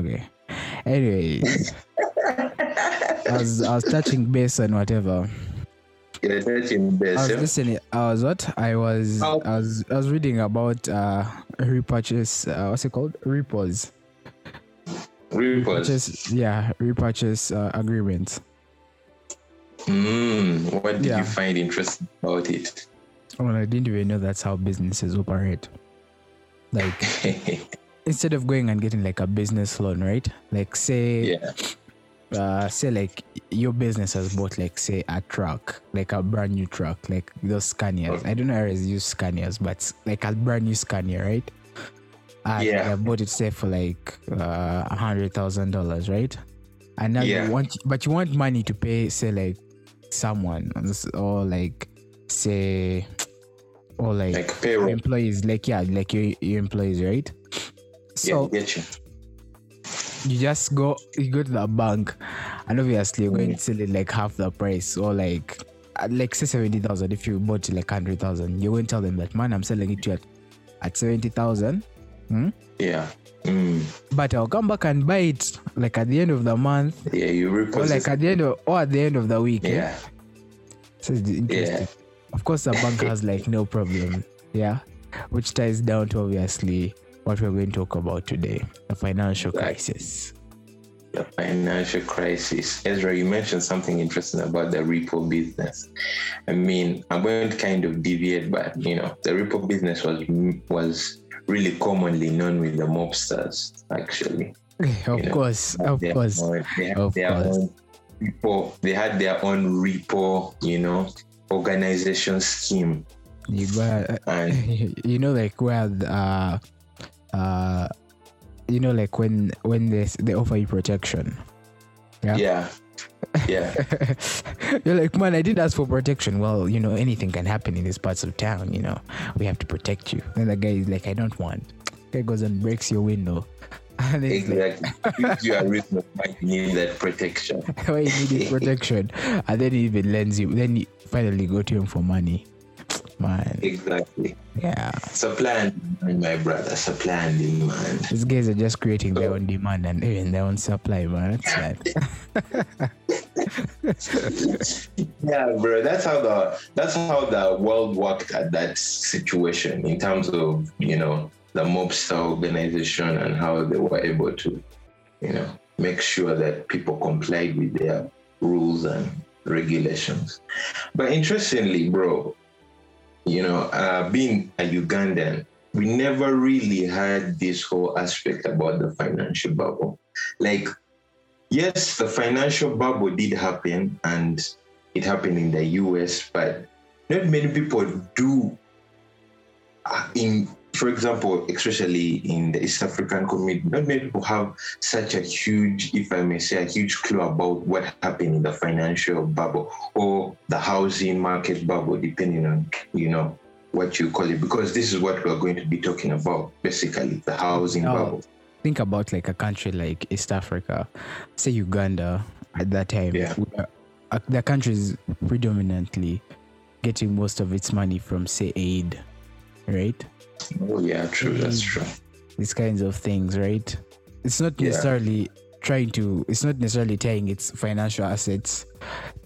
Okay. Anyways, I was I was touching base on whatever. Yeah, touching base. I was yeah? listening. I was what? I was Oh. I was I was reading about uh repurchase. Uh, what's it called? Repos. Repos. Purchase, yeah, repurchase uh, agreements. Mm, what did Yeah. you find interesting about it? Well, I didn't even know that's how businesses operate. Like instead of going and getting like a business loan, right? Like say yeah. uh say like your business has bought like say a truck like a brand new truck like those scanias i don't know how to use scanias but like a brand new scania right and Yeah. i bought it say for like uh, a hundred thousand dollars right and now Yeah. you want but you want money to pay say like someone or like say or like, Like payroll. employees like yeah like your, your employees right so yeah, get you. you just go you go to the bank and obviously you're Mm. going to sell it like half the price or like like say 70,000 if you bought it like 100,000 you're going to tell them that man I'm selling it to you at, at 70,000 Yeah. Mm. but I'll come back and buy it like at the end of the month Yeah, you or like at the end of or at the end of the week eh? yeah. so it's interesting of course the bank has like no problem yeah which ties down to obviously what we're going to talk about today the financial crisis The financial crisis. Ezra, you mentioned something interesting about the repo business. I mean, I'm going to kind of deviate, but you know, the repo business was was really commonly known with the mobsters, actually. of You know, course of course own- they had Of their course. own repo. They had their own repo, you know, organization scheme, you got and you know like where uh uh you know like when when they they offer you protection. Yeah. yeah, yeah, you're like man i didn't ask for protection. Well you know anything can happen in these parts of town you know. We have to protect you. And the guy is like i don't want. Guy goes and breaks your window. And like exactly. Gives you a reason why you need that protection. why you need protection? And then he even lends you then you finally go to him for money man Exactly. yeah Supply and demand, my brother. Supply and demand. These guys are just creating their own demand and even their own supply, man. That's. Yeah, bro. That's how the that's how the world worked at that situation in terms of you know the mobster organization and how they were able to, you know, make sure that people complied with their rules and regulations. But interestingly, bro, you know, uh, being a Ugandan, we never really had this whole aspect about the financial bubble. Like, yes, the financial bubble did happen and it happened in the US, but not many people do uh, in for example, especially in the East African community, not many people have such a huge, if I may say, a huge clue about what happened in the financial bubble or the housing market bubble, depending on, you know, what you call it, because this is what we're going to be talking about, basically, the housing Oh. bubble. Think about like a country like East Africa, say Uganda at that time. Yeah. uh, the country is predominantly getting most of its money from, say, aid, right? Oh, yeah, true, that's true. These kinds of things, right? It's not Yeah. necessarily trying to, it's not necessarily tying its financial assets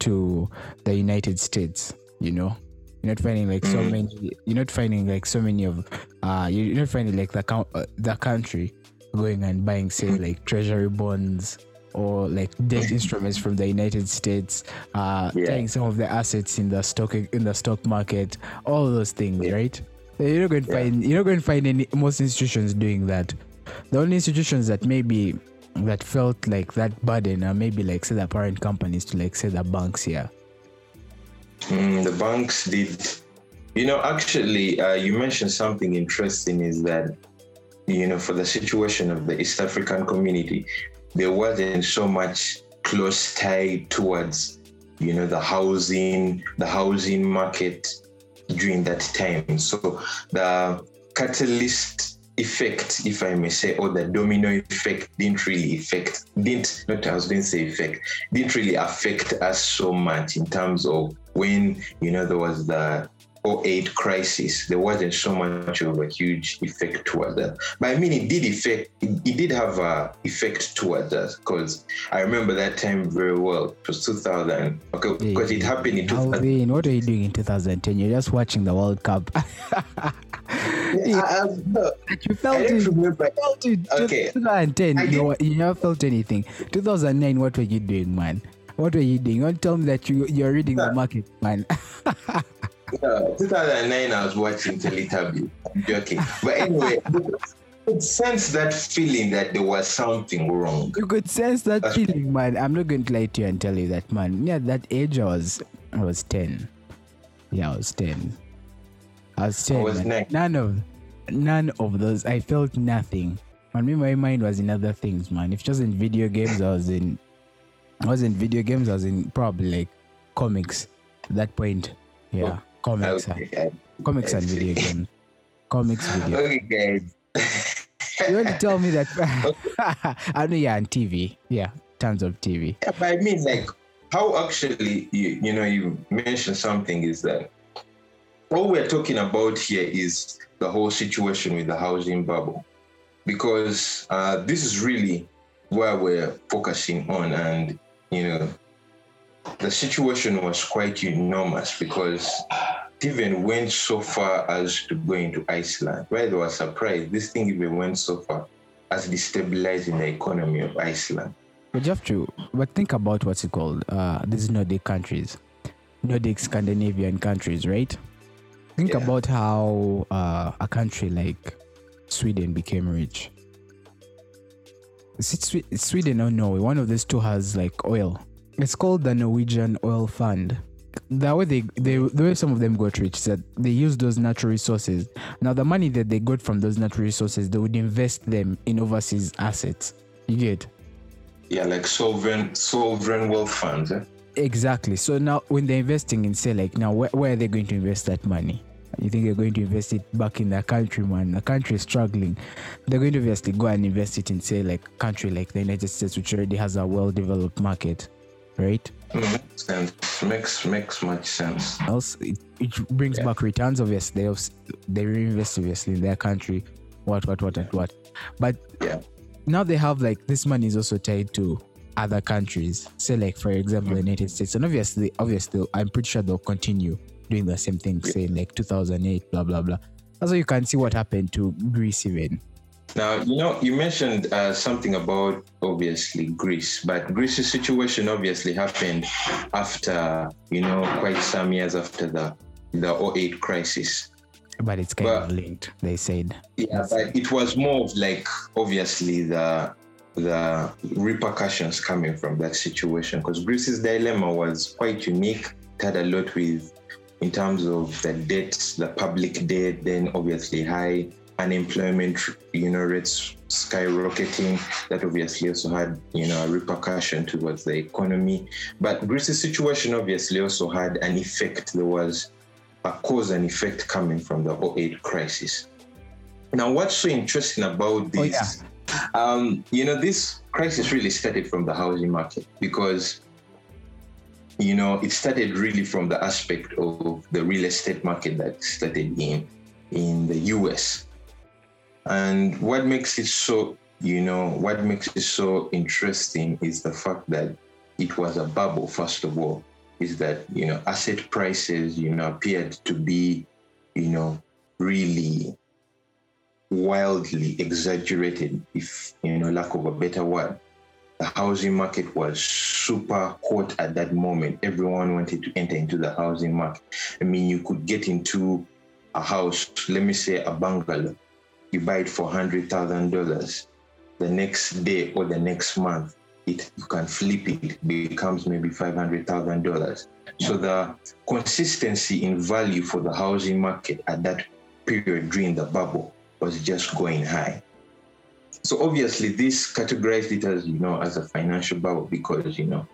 to the United States, you know? You're not finding like so Mm. many. You're not finding like so many of. Uh, you're not finding like the uh, the country going and buying say like treasury bonds or like debt instruments from the United States. Uh, Yeah. tying some of the assets in the stock in the stock market. All those things, right? You're not going to Yeah. find. You're not going to find any most institutions doing that. The only institutions that maybe that felt like that burden are maybe like say the parent companies to like say the banks here. Mm, the banks did. You know, actually, uh, you mentioned something interesting is that, you know, for the situation of the East African community, there wasn't so much close tie towards, you know, the housing, the housing market during that time. So the catalyst effect, if I may say, or the domino effect didn't really affect, didn't, not I was going to say effect, didn't really affect us so much in terms of when, you know, there was the 08 crisis, there wasn't so much of a huge effect towards that. But I mean, it did effect, it, it did have a effect towards us because I remember that time very well. It was 2000, okay, because it happened in 2000. Alvin, what are you doing in 2010? You're just watching the World Cup. Yeah, I, I, no, you felt don't it. remember. felt it. Okay. 2010, I you, you never felt anything. 2009, what were you doing, man? What were you doing? Don't tell me that you you're reading the market, man. No, 2009, I was watching Teletubbies. I'm joking. But anyway, I could sense that feeling that there was something wrong. you could sense that That's- feeling, man. I'm not going to lie to you and tell you that, man. Yeah, that age I was, I was 10. Yeah, I was 10. I was 10. was man. None of, none of those. I felt nothing. Man, me, my mind was in other things, man. If it wasn't video games, I was in, I was in video games. I was in probably like comics. At that point, yeah, oh. Comics, Okay, comics and video games, comics, video. okay, guys. You want to tell me that? I know, you're on TV, yeah, tons of TV. Yeah, but I mean, like, how actually, you, you know, you mentioned something is that all we're talking about here is the whole situation with the housing bubble, because uh, this is really where we're focusing on, and you know, the situation was quite enormous because even went so far as to go into Iceland. Where they were surprised, this thing even went so far as destabilizing the economy of Iceland. But you have to, but think about what's it called? Uh, these Nordic countries, Nordic Scandinavian countries, right? Think Yeah. about how uh, a country like Sweden became rich. Is it Sweden or Norway? One of these two has like oil. It's called the Norwegian Oil Fund. The way they, they the way some of them got rich is that they use those natural resources. Now the money that they got from those natural resources, they would invest them in overseas assets. You get? Yeah, like sovereign sovereign wealth funds. Eh? Exactly. So now, when they're investing in, say, like, now, where, where are they going to invest that money? You think they're going to invest it back in their country, man? The country is struggling. They're going to obviously go and invest it in, say, like, a country like the United States, which already has a well-developed market, right? Makes sense. Makes makes much sense. Else, it, it brings Yeah. back returns. Obviously, they obs- they reinvest obviously in their country, what, what, what, and what. But Yeah. now they have like this money is also tied to other countries. Say like for example the mm-hmm. United States. And obviously obviously I'm pretty sure they'll continue doing the same thing, say like 2008, blah blah blah. Why you can see what happened to Greece even. Now you know you mentioned uh, something about obviously Greece, but Greece's situation obviously happened after you know quite some years after the the 08 crisis. But it's kind But- of linked, they said. Yeah, but it was more of like obviously the the repercussions coming from that situation because Greece's dilemma was quite unique. It had a lot with in terms of the debt, the public debt, then obviously high unemployment, you know, rates skyrocketing. That obviously also had, you know, a repercussion towards the economy. But Greece's situation obviously also had an effect. There was a cause and effect coming from the 08 crisis. Now, what's so interesting about this, Oh, this? um, you know, this crisis really started from the housing market because, you know, it started really from the aspect of the real estate market that started in in the US. And what makes it so, you know, what makes it so interesting is the fact that it was a bubble, first of all, is that, you know, asset prices, you know, appeared to be, you know, really wildly exaggerated, if you know, lack of a better word. The housing market was super hot at that moment. Everyone wanted to enter into the housing market. I mean, you could get into a house, let me say a bungalow, you buy it for hundred thousand dollars. The next day or the next month, it you can flip it, becomes maybe five hundred thousand dollars. So the consistency in value for the housing market at that period during the bubble was just going high. So obviously, this categorized it as you know as a financial bubble because you know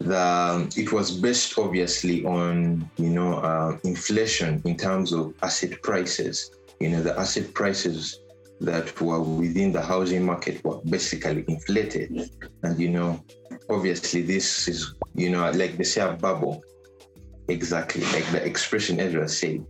the it was based obviously on you know uh, inflation in terms of asset prices. You know the asset prices that were within the housing market were basically inflated, and you know obviously this is you know like they say a bubble exactly like the expression Ezra said.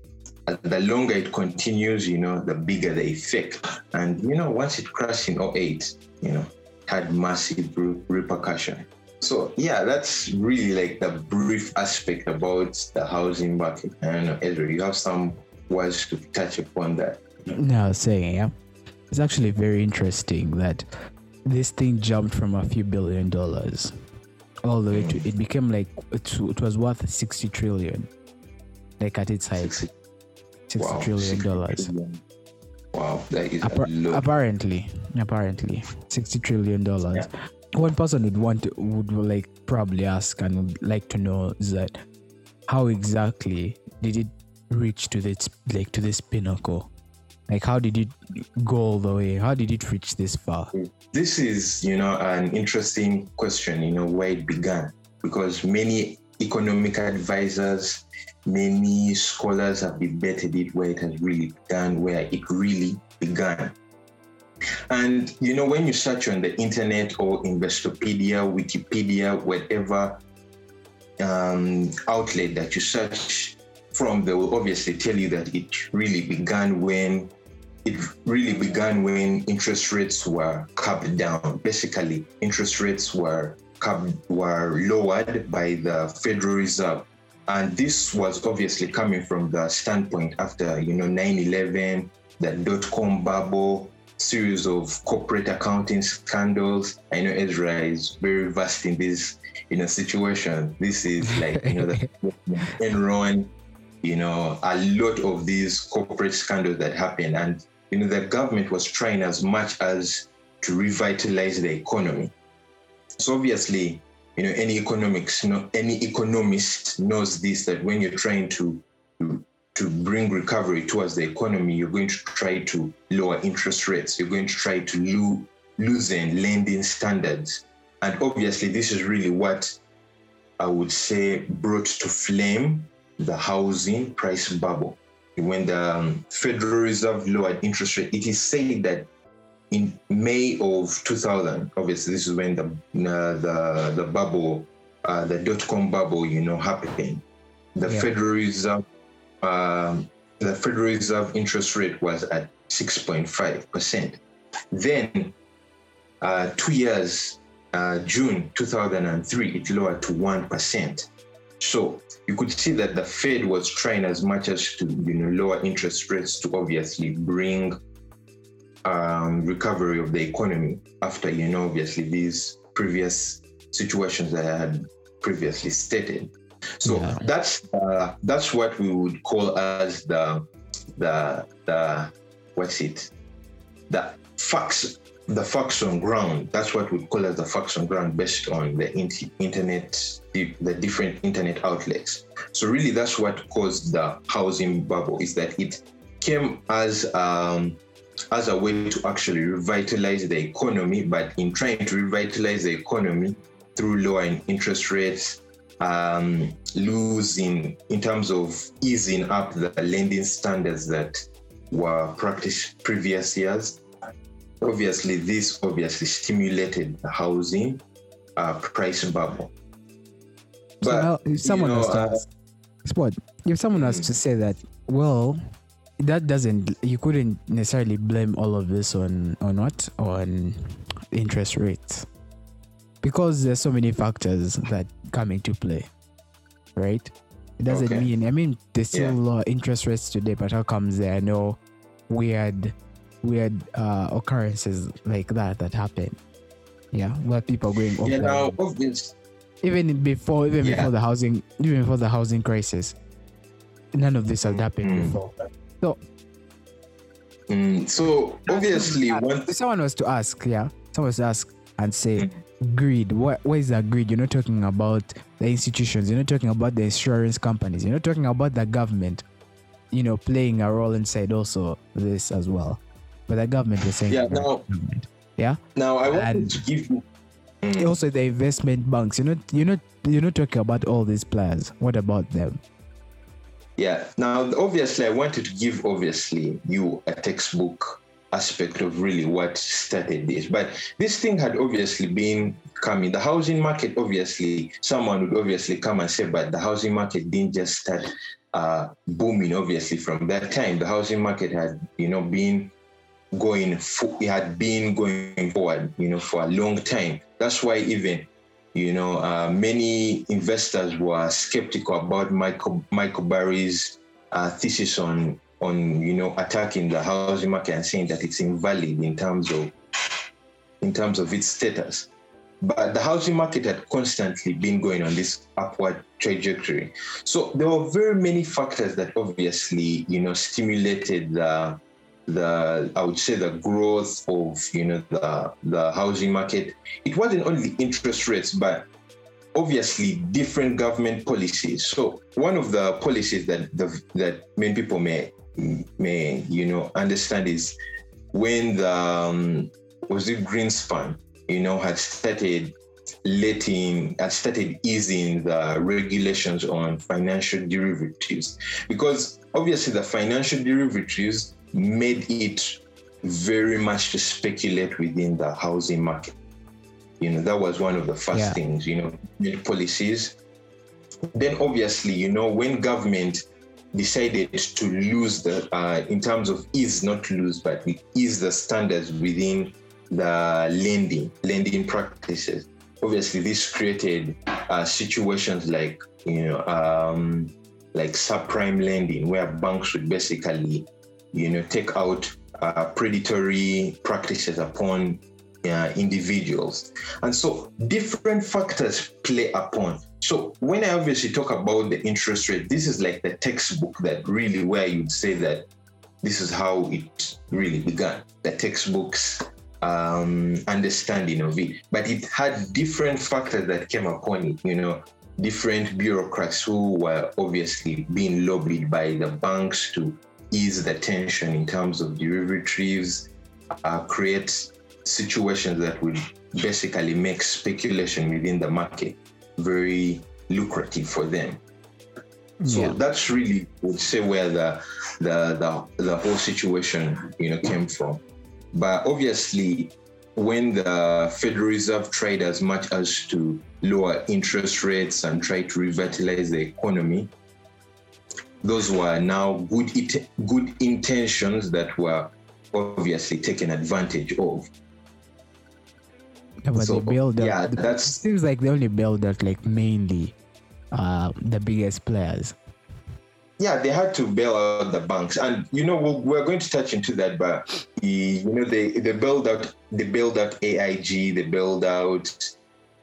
The longer it continues, you know, the bigger the effect. And you know, once it crashed in 08, you know, had massive re- repercussion. So yeah, that's really like the brief aspect about the housing market. I don't know, Ezra, you have some words to touch upon that. No, saying, yeah. It's actually very interesting that this thing jumped from a few billion dollars all the way to it became like it, it was worth 60 trillion. Like at its height. 60 Wow, trillion 60 dollars. trillion. Wow, that is Appar- apparently apparently 60 trillion dollars. One person would want to, would like probably ask and would like to know is that how exactly did it reach to this like to this pinnacle? Like how did it go all the way? How did it reach this far? This is you know an interesting question you know where it began. Because many economic advisors many scholars have debated it where it has really begun where it really began. And you know when you search on the internet or investopedia wikipedia whatever um, outlet that you search from they will obviously tell you that it really began when it really began when interest rates were capped down. Basically, interest rates were capped, were lowered by the Federal Reserve, and this was obviously coming from the standpoint after you know 9/11, the dot-com bubble, series of corporate accounting scandals. I know Ezra is very versed in this you know situation. This is like you know the Enron, you know a lot of these corporate scandals that happened and you know, the government was trying as much as to revitalize the economy. So obviously, you know, any economics, no, any economist knows this that when you're trying to to bring recovery towards the economy, you're going to try to lower interest rates. You're going to try to lo- loosen lending standards, and obviously, this is really what I would say brought to flame the housing price bubble when the um, Federal Reserve lowered interest rate, it is said that in May of 2000, obviously this is when the uh, the the bubble, uh, the dot com bubble, you know, happened. The Yeah. Federal Reserve, um, the Federal Reserve interest rate was at 6.5 percent. Then, uh, two years, uh, June 2003, it lowered to one percent. So you could see that the Fed was trying as much as to you know lower interest rates to obviously bring um, recovery of the economy after you know obviously these previous situations that I had previously stated. So Yeah. that's uh, that's what we would call as the the the what's it the facts the facts on ground. That's what we call as the facts on ground based on the internet, the, different internet outlets. So really, that's what caused the housing bubble. Is that it came as um, as a way to actually revitalize the economy, but in trying to revitalize the economy through lowering interest rates, um, losing in terms of easing up the lending standards that were practiced previous years obviously this obviously stimulated the housing uh, price bubble. so now if someone you know, was to uh, spot if someone was to say that well that doesn't you couldn't necessarily blame all of this on on what on interest rates because there's so many factors that come into play right it doesn't Okay. mean i mean there's still Yeah. low interest rates today but how comes there are no weird weird uh occurrences like that that happen yeah where people are going yeah, offline now obvious, even before even Yeah. before the housing even before the housing crisis none of this had happened Mm. before so mm, so obviously if someone was to ask yeah someone was to ask and say Mm. greed what what is that greed you're not talking about the institutions you're not talking about the insurance companies you're not talking about the government you know playing a role inside also this as well but the government is saying Yeah, now- government. now I and- to give you Mm, also the investment banks you're not you're not you're not talking about all these players what about them yeah now obviously I wanted to give obviously you a textbook aspect of really what started this. But this thing had obviously been coming. The housing market, obviously, someone would obviously come and say, but the housing market didn't just start uh, booming. Obviously, from that time, the housing market had, you know, been going. For, it had been going forward, you know, for a long time. That's why even you know, uh, many investors were skeptical about Michael Michael Burry's uh, thesis on on you know attacking the housing market and saying that it's invalid in terms of in terms of its status. But the housing market had constantly been going on this upward trajectory. So there were very many factors that obviously you know stimulated the the I would say the growth of you know the the housing market. It wasn't only interest rates, but obviously different government policies. So one of the policies that the, that many people may may you know understand is when the um, was it Greenspan you know had started letting had started easing the regulations on financial derivatives because obviously the financial derivatives made it very much to speculate within the housing market. You know, that was one of the first yeah. things, you know, made policies. Then obviously, you know, when government decided to lose the, uh, in terms of ease, not lose, but ease the standards within the lending, lending practices. Obviously, this created uh, situations like, you know, um, like subprime lending, where banks would basically you know, take out uh, predatory practices upon uh, individuals. And so different factors play upon. So when I obviously talk about the interest rate, this is like the textbook that really where you'd say that this is how it really began. The textbooks um, understanding of it. But it had different factors that came upon it, you know, different bureaucrats who were obviously being lobbied by the banks to ease the tension in terms of derivatives, uh, create situations that would basically make speculation within the market very lucrative for them. So yeah. that's really would say where the, the the the whole situation you know came from. But obviously, when the Federal Reserve tried as much as to lower interest rates and try to revitalize the economy, those were now good it, good intentions that were obviously taken advantage of. Yeah, but so, they build up, yeah, that's seems like they only build that like mainly uh, the biggest players. Yeah, they had to bail out the banks, and you know we're, we're going to touch into that. But you know they they build out they build out AIG, they build out.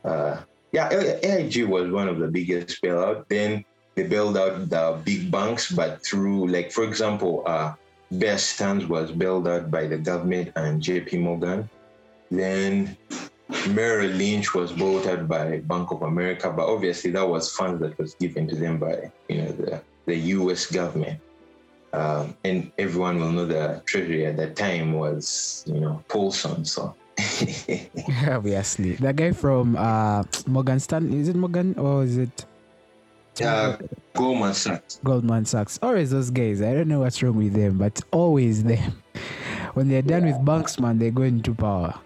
Uh, yeah, AIG was one of the biggest bailout. Then they bailed out the big banks, but through, like, for example, uh, Bear Stearns was bailed out by the government and JP Morgan. Then Merrill Lynch was bought out by Bank of America, but obviously that was funds that was given to them by, you know, the, the US government. Um, and everyone will know the treasury at that time was, you know, Paulson. So obviously, the guy from uh, Morgan Stanley is it Morgan or is it yeah, Goldman Sachs. Goldman Sachs. Always those guys. I don't know what's wrong with them, but always them. When they're done yeah. with banks, man, they go into power.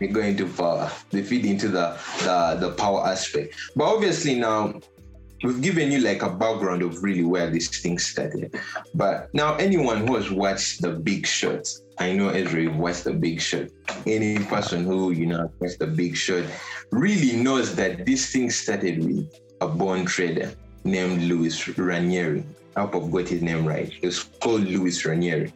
They go into power. They feed into the, the the power aspect. But obviously now we've given you like a background of really where this thing started. But now anyone who has watched the Big Short, I know Ezra watched the Big Short. Any person who, you know, watched the Big Short really knows that this thing started with a bond trader named Lewis Ranieri. I hope I've got his name right. It's called Lewis Ranieri.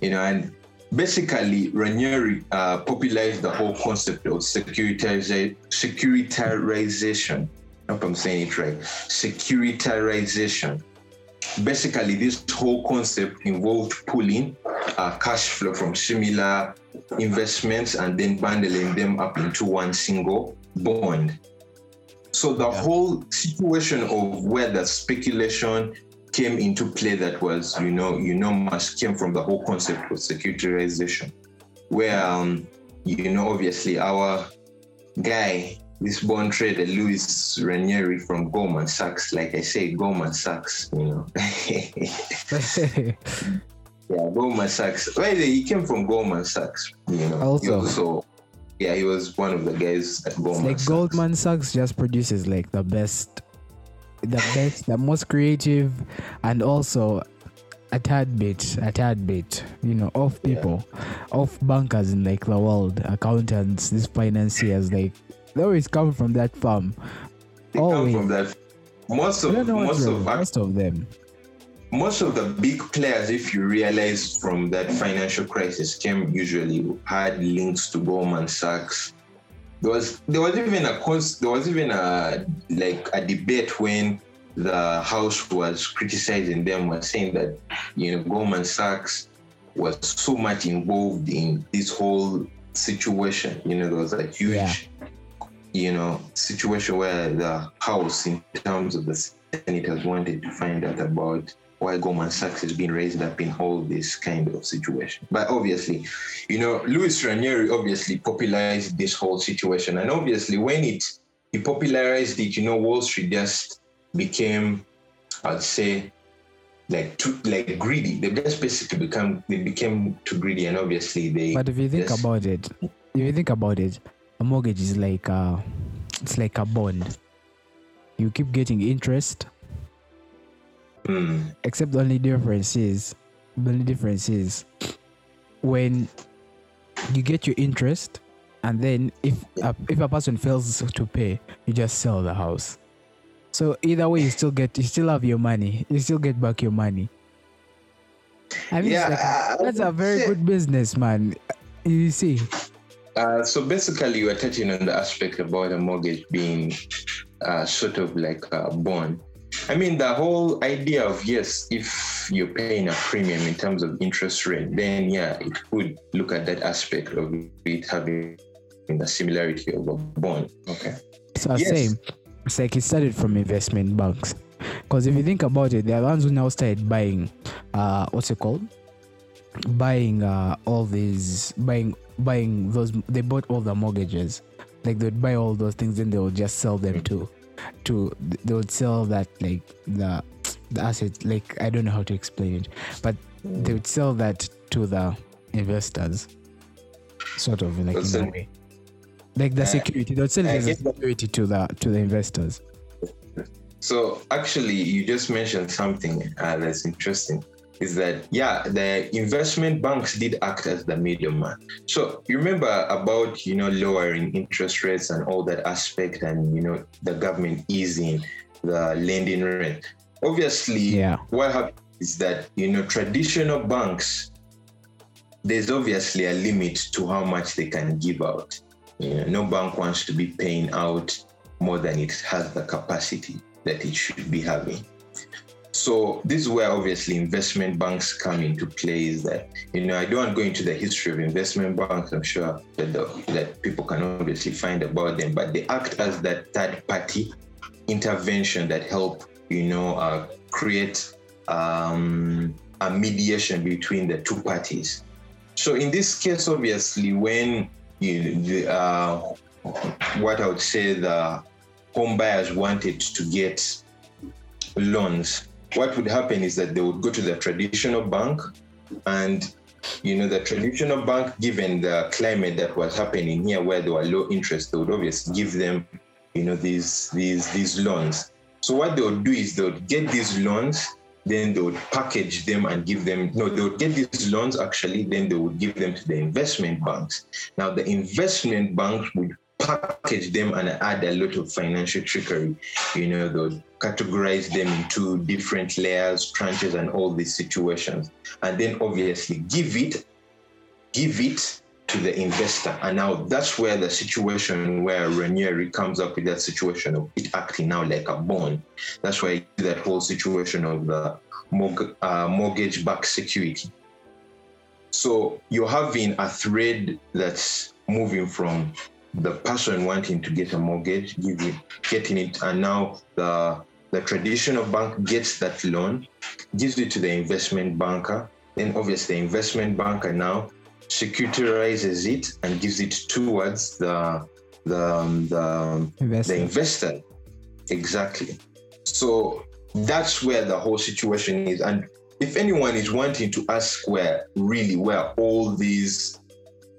You know, and basically Ranieri uh, popularized the whole concept of securitization. I hope I'm saying it right. Securitization. Basically, this whole concept involved pulling uh, cash flow from similar investments and then bundling them up into one single bond so the yeah. whole situation of where the speculation came into play that was, you know, you know, much came from the whole concept of securitization, where, um, you know, obviously our guy, this bond trader, Lewis Ranieri from Goldman Sachs, like I say, Goldman Sachs, you know. Yeah, Goldman Sachs. Well, he came from Goldman Sachs. You know, Also. Yeah, he was one of the guys at Goldman like Sachs. Goldman Sachs just produces like the best, the best, the most creative, and also a tad bit, a tad bit, you know, off people, off bankers in like the world, accountants, these financiers, like they always come from that farm. They come always. from that. Most of don't know what's most of most of them. Most of the big players, if you realize from that financial crisis, came usually had links to Goldman Sachs. There was there was even a cons- there was even a like a debate when the House was criticizing them, was saying that you know Goldman Sachs was so much involved in this whole situation. You know, there was a huge Yeah. you know situation where the House, in terms of the senators, wanted to find out about why Goldman Sachs is being raised up in all this kind of situation. But obviously, you know, Lewis Ranieri obviously popularized this whole situation. And obviously, when it he popularized it, you know, Wall Street just became, I'd say, like too like greedy. They just basically become they became too greedy, and obviously they. But if you think Yes. about it, if you think about it, a mortgage is like uh it's like a bond. You keep getting interest, Hmm. except the only difference is the only difference is when you get your interest and then if a, if a person fails to pay you just sell the house. So either way you still get you still have your money. You still get back your money. I mean Yeah, like- I that's a very good business man. You see. Uh, so basically, you are touching on the aspect about a mortgage being uh, sort of like a bond. I mean, the whole idea of yes, if you're paying a premium in terms of interest rate, then yeah, it could look at that aspect of it having the similarity of a bond. Okay. So I Yes. same. It's like it started from investment banks. Because if you think about it, they're the ones who now started buying uh what's it called? Buying uh all these buying buying those they bought all the mortgages. Like they'd buy all those things then they would just sell them to to they would sell that like the the asset like I don't know how to explain it. But they would sell that to the investors. Sort of like in a way. Like the Uh, security. They would sell it I as a get that. security to the to the investors. So actually, you just mentioned something uh, that's interesting. Is that yeah, the investment banks did act as the middleman. So you remember about you know lowering interest rates and all that aspect, and you know the government easing the lending rate. Obviously, Yeah. what happens is that you know traditional banks there's obviously a limit to how much they can give out you know, no bank wants to be paying out more than it has the capacity that it should be having so this is where obviously investment banks come into play is that you know i don't want to go into the history of investment banks. I'm sure that, the, that people can obviously find about them but they act as that third party intervention that help you know uh, create um, a mediation between the two parties. So in this case obviously when you the, uh, what i would say the home buyers wanted to get loans what would happen is that they would go to the traditional bank and you know the traditional bank given the climate that was happening here where there were low interest they would obviously give them you know these these these loans. So what they would do is they would get these loans then they would package them and give them no they would get these loans actually then they would give them to the investment banks. Now the investment banks would package them and add a lot of financial trickery you know they would categorize them into different layers tranches and all these situations and then obviously give it give it to the investor. And now that's where the situation where Ranieri comes up with that situation of it acting now like a bond. That's why that whole situation of the mortgage, uh, mortgage-backed security. So you're having a thread that's moving from the person wanting to get a mortgage, giving, getting it, and now the the traditional bank gets that loan, gives it to the investment banker. Then obviously the investment banker now securitizes it and gives it towards the the um, the, the investor. Exactly. So that's where the whole situation is. And if anyone is wanting to ask where really where all these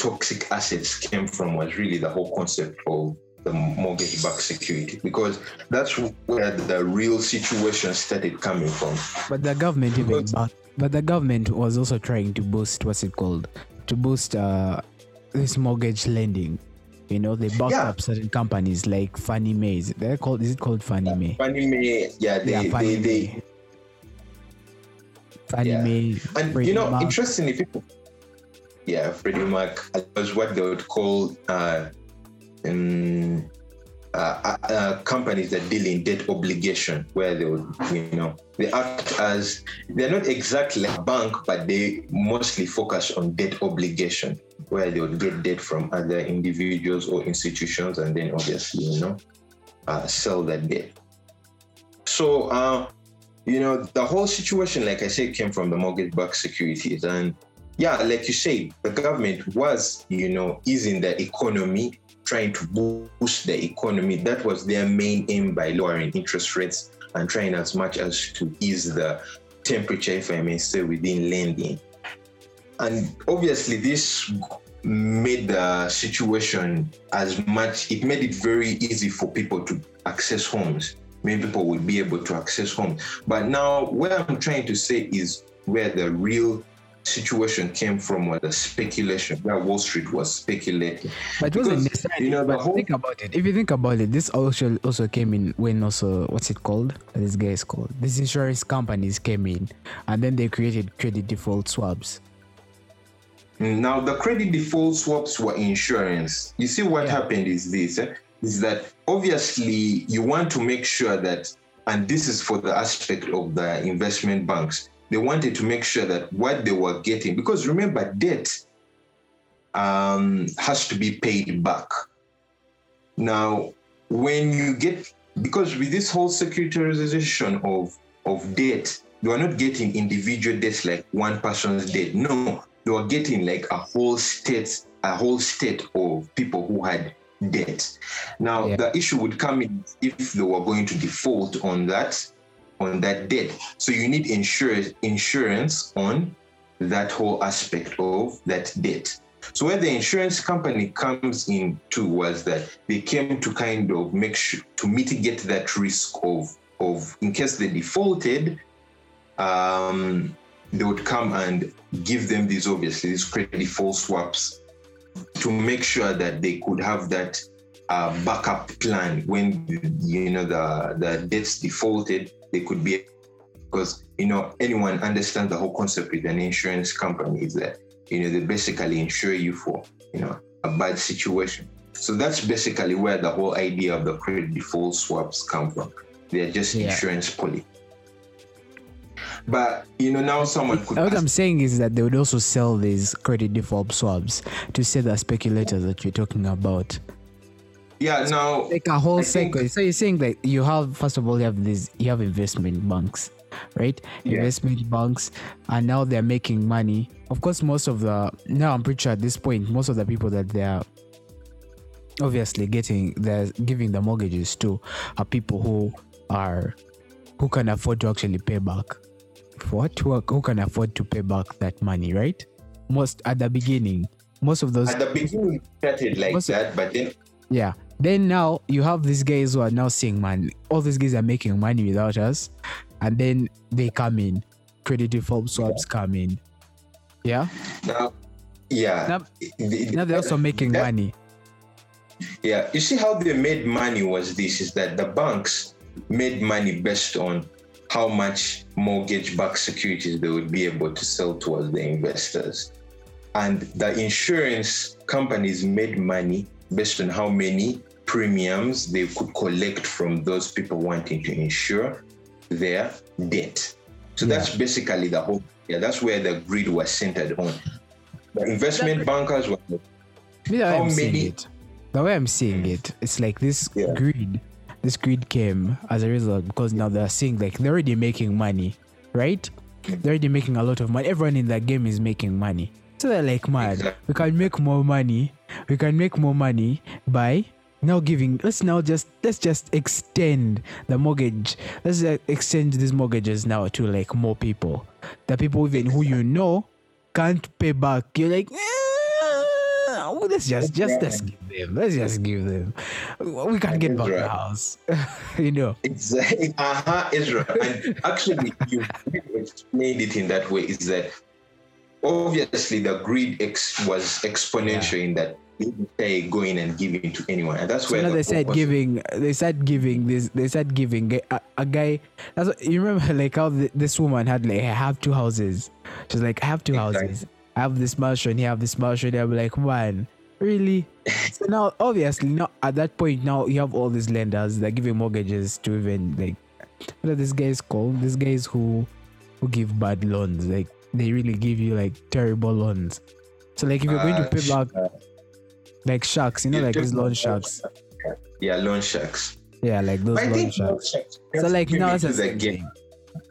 toxic assets came from was really the whole concept of the mortgage-backed security because that's where the real situation started coming from. But the government even back, but the government was also trying to boost what's it called to boost uh, this mortgage lending. You know, they backed Yeah. up certain companies like Fannie Mae. Is it- They're called. Is it called Fannie Mae? Fannie Mae, yeah, they, yeah, Fannie they, Mae. Fannie Yeah. Mae. and you know, Mac. interestingly, people, yeah, Freddie Mac was what they would call uh, um, uh, uh, companies that deal in debt obligation, where they would, you know, they act as they're not exactly a bank, but they mostly focus on debt obligation, where they would get debt from other individuals or institutions, and then obviously, you know, uh, sell that debt. So, uh, you know, the whole situation, like I said, came from the mortgage-backed securities, and yeah, like you say, the government was, you know, easing the economy, trying to boost the economy. That was their main aim by lowering interest rates and trying as much as to ease the temperature, if I may say, within lending. And obviously, this made the situation as much, it made it very easy for people to access homes. Many people would be able to access homes. But now, what I'm trying to say is where the real situation came from was the speculation, where Wall Street was speculating. But it wasn't necessarily. you know, the whole- think about it. If you think about it, this also also came in when also what's it called? This guy is called. These insurance companies came in, and then they created credit default swaps. Now, the credit default swaps were insurance. You see, what Yeah. happened is this eh, is that obviously you want to make sure that, and this is for the aspect of the investment banks, they wanted to make sure that what they were getting, because remember, debt um, has to be paid back. Now, when you get, because with this whole securitization of, of debt, you are not getting individual debts like one person's debt. No, you are getting like a whole state, a whole state of people who had debt. Now, Yeah. the issue would come in if they were going to default on that, on that debt. So you need insurance, insurance on that whole aspect of that debt. So where the insurance company comes in too was that they came to kind of make sure to mitigate that risk of of in case they defaulted, um, they would come and give them these obviously these credit default swaps to make sure that they could have that uh, backup plan when you know the the debts defaulted they could be because you know anyone understands the whole concept with an insurance company is that you know they basically insure you for you know a bad situation so that's basically where the whole idea of the credit default swaps come from they're just Yeah. insurance policy but you know now someone could What I'm saying is that they would also sell these credit default swaps to say the speculators that you're talking about. Yeah now Like a whole I think- cycle. So you're saying that you have first of all you have these you have investment banks, right? Yeah. Investment banks and now they're making money. Of course, most of the now I'm pretty sure at this point, most of the people that they're obviously getting they're giving the mortgages to are people who are who can afford to actually pay back. What who, who can afford to pay back that money, right? Most at the beginning, most of those at the beginning started like that but then yeah. Then now you have these guys who are now saying, man, all these guys are making money without us. And then they come in. Credit default swaps come in. Yeah. now yeah Now, The- now they're also making that- money. Yeah, you see how they made money was this is that the banks made money based on how much mortgage-backed securities they would be able to sell towards the investors. And the insurance companies made money based on how many premiums they could collect from those people wanting to insure their debt. So that's basically the whole yeah, that's where the greed was centered on. The investment bankers were way How I'm seeing many- it. The way I'm seeing mm. it, it's like this Yeah. greed. This greed came as a result because now they're seeing like they're already making money, right? They're already making a lot of money. Everyone in that game is making money. So they're like, mad. Exactly. We can make more money. We can make more money by now giving. Let's now just let's just extend the mortgage. Let's uh, extend these mortgages now to like more people. the people even who you know can't pay back. You're like, well, let's just just let's give them. Let's just give them. We can't get back the house. you know. Exactly. Uh-huh, Israel. And actually you explained it in that way is that obviously the greed ex- was exponential yeah. in that they go in and give it to anyone, and that's so where the they said giving. They said giving this. They said giving a, a guy. That's what, you remember, like how the, this woman had like I have two houses. She's like I have two exactly. houses. I have this mansion. You have this mansion. I'm like man, really? so now, obviously, now at that point, now you have all these lenders that giving mortgages to even like what are these guys called? These guys who who give bad loans. Like they really give you like terrible loans. So like if you're going to uh, pay back like sharks, you know, like these loan sharks. Yeah, loan sharks. Yeah, like those loan sharks. So like now it's the same thing.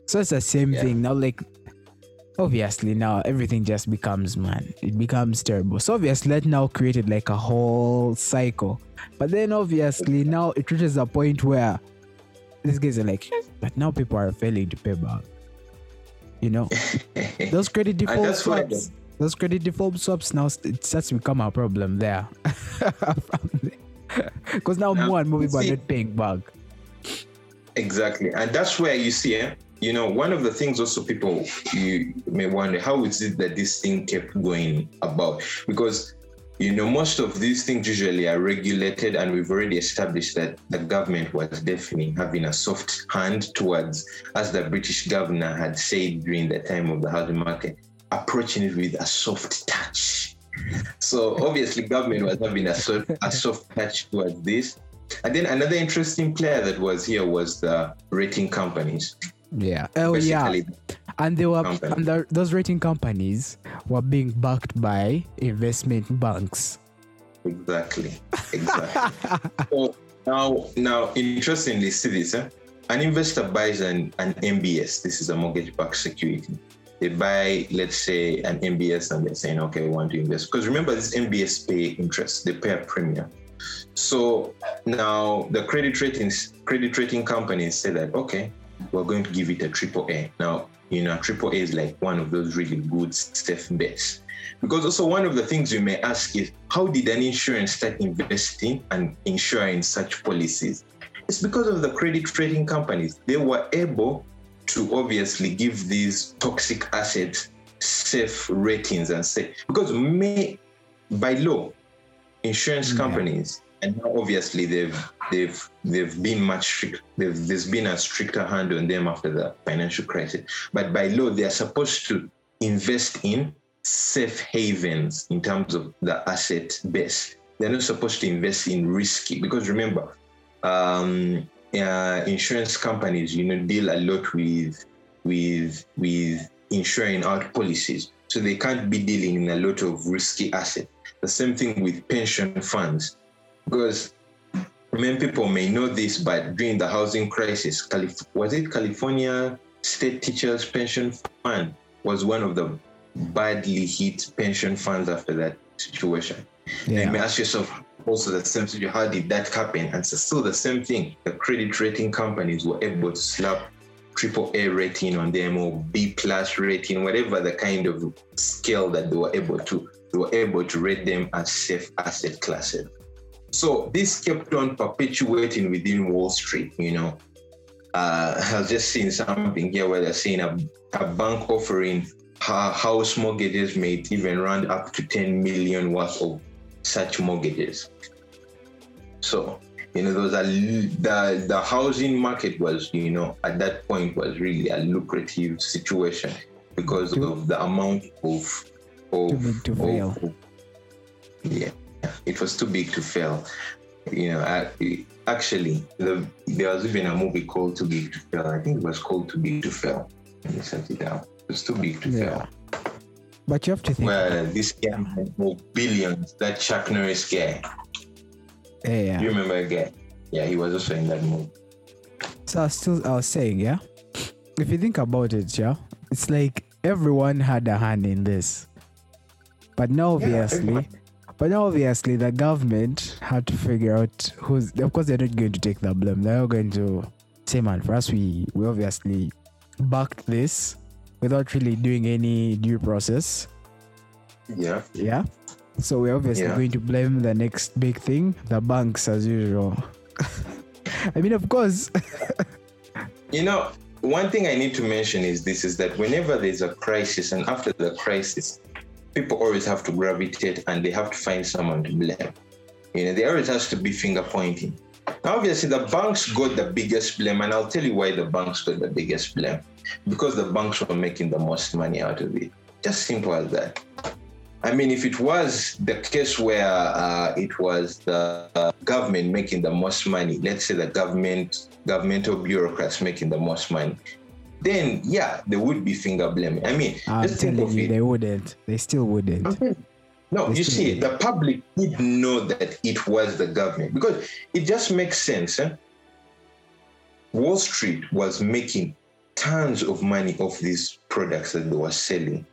So it's the same yeah. thing. Now like obviously now everything just becomes man. It becomes terrible. So obviously that now created like a whole cycle. But then obviously now it reaches a point where these guys are like, but now people are failing to pay back. You know, those credit default swaps those credit default swaps now it starts to become a problem there. Because now, more and more people see, are not paying back. Exactly. And that's where you see, eh, you know, one of the things also people you may wonder how is it that this thing kept going about? Because you know, most of these things usually are regulated, and we've already established that the government was definitely having a soft hand towards, as the British governor had said during the time of the housing market, approaching it with a soft touch. So obviously, government was having a soft, a soft touch towards this. And then another interesting player that was here was the rating companies. Yeah. Oh Basically, yeah. And they were and the, those rating companies were being backed by investment banks. Exactly. Exactly. so now, now, interestingly, see this. Eh? An investor buys an, an MBS. This is a mortgage-backed security they buy, let's say, an MBS and they're saying, okay, we want to invest. Because remember, this MBS pay interest, they pay a premium. So now the credit ratings, credit rating companies say that, okay, we're going to give it a triple A. Now, you know, triple A is like one of those really good safe bets. Because also one of the things you may ask is how did an insurance start investing and insuring such policies? It's because of the credit rating companies. They were able to obviously give these toxic assets safe ratings and say because may by law insurance companies and now obviously they've they've they've been much strict there's been a stricter hand on them after the financial crisis. But by law they are supposed to invest in safe havens in terms of the asset base. They're not supposed to invest in risky because remember um, uh, insurance companies, you know, deal a lot with with with insuring out policies, so they can't be dealing in a lot of risky assets. The same thing with pension funds, because many people may know this, but during the housing crisis, Calif- was it California State Teachers Pension Fund was one of the badly hit pension funds after that situation. Yeah. You may ask yourself, also the same situation. How did that happen? And so still the same thing. The credit rating companies were able to slap triple A rating on them or B plus rating, whatever the kind of scale that they were able to, they were able to rate them as safe asset classes. So this kept on perpetuating within Wall Street, you know. Uh, I've just seen something here where they're saying a, a bank offering house mortgages may even run up to 10 million worth of such mortgages. So, you know, those are the the housing market was, you know, at that point was really a lucrative situation because too, of the amount of of, big to of, yeah, it was too big to fail. You know, I, actually, the, there was even a movie called Too Big to Fail. I think it was called Too Big to Fail. Let me set it down. It's too big to yeah. fail. But you have to think. Well, this guy of billions, that Chuck Norris guy. Yeah. You remember a guy? Yeah, he was also in that movie. So I still I was saying, yeah. If you think about it, yeah, it's like everyone had a hand in this. But now obviously yeah, but now obviously the government had to figure out who's of course they're not going to take the blame. They're going to say man, for us we we obviously backed this without really doing any due process. Yeah. Yeah. So we're obviously Yeah. going to blame the next big thing, the banks as usual. I mean, of course. You know, one thing I need to mention is this is that whenever there's a crisis and after the crisis, people always have to gravitate and they have to find someone to blame. You know, there always has to be finger pointing. Now, obviously, the banks got the biggest blame, and I'll tell you why the banks got the biggest blame. Because the banks were making the most money out of it. Just simple as that. I mean, if it was the case where uh, it was the uh, government making the most money, let's say the government, governmental bureaucrats making the most money, then yeah, there would be finger blaming. I mean, I'm just think of you, it. they wouldn't. They still wouldn't. No, you see, the public would know that it was the government because it just makes sense. eh? Wall Street was making tons of money off these products that they were selling.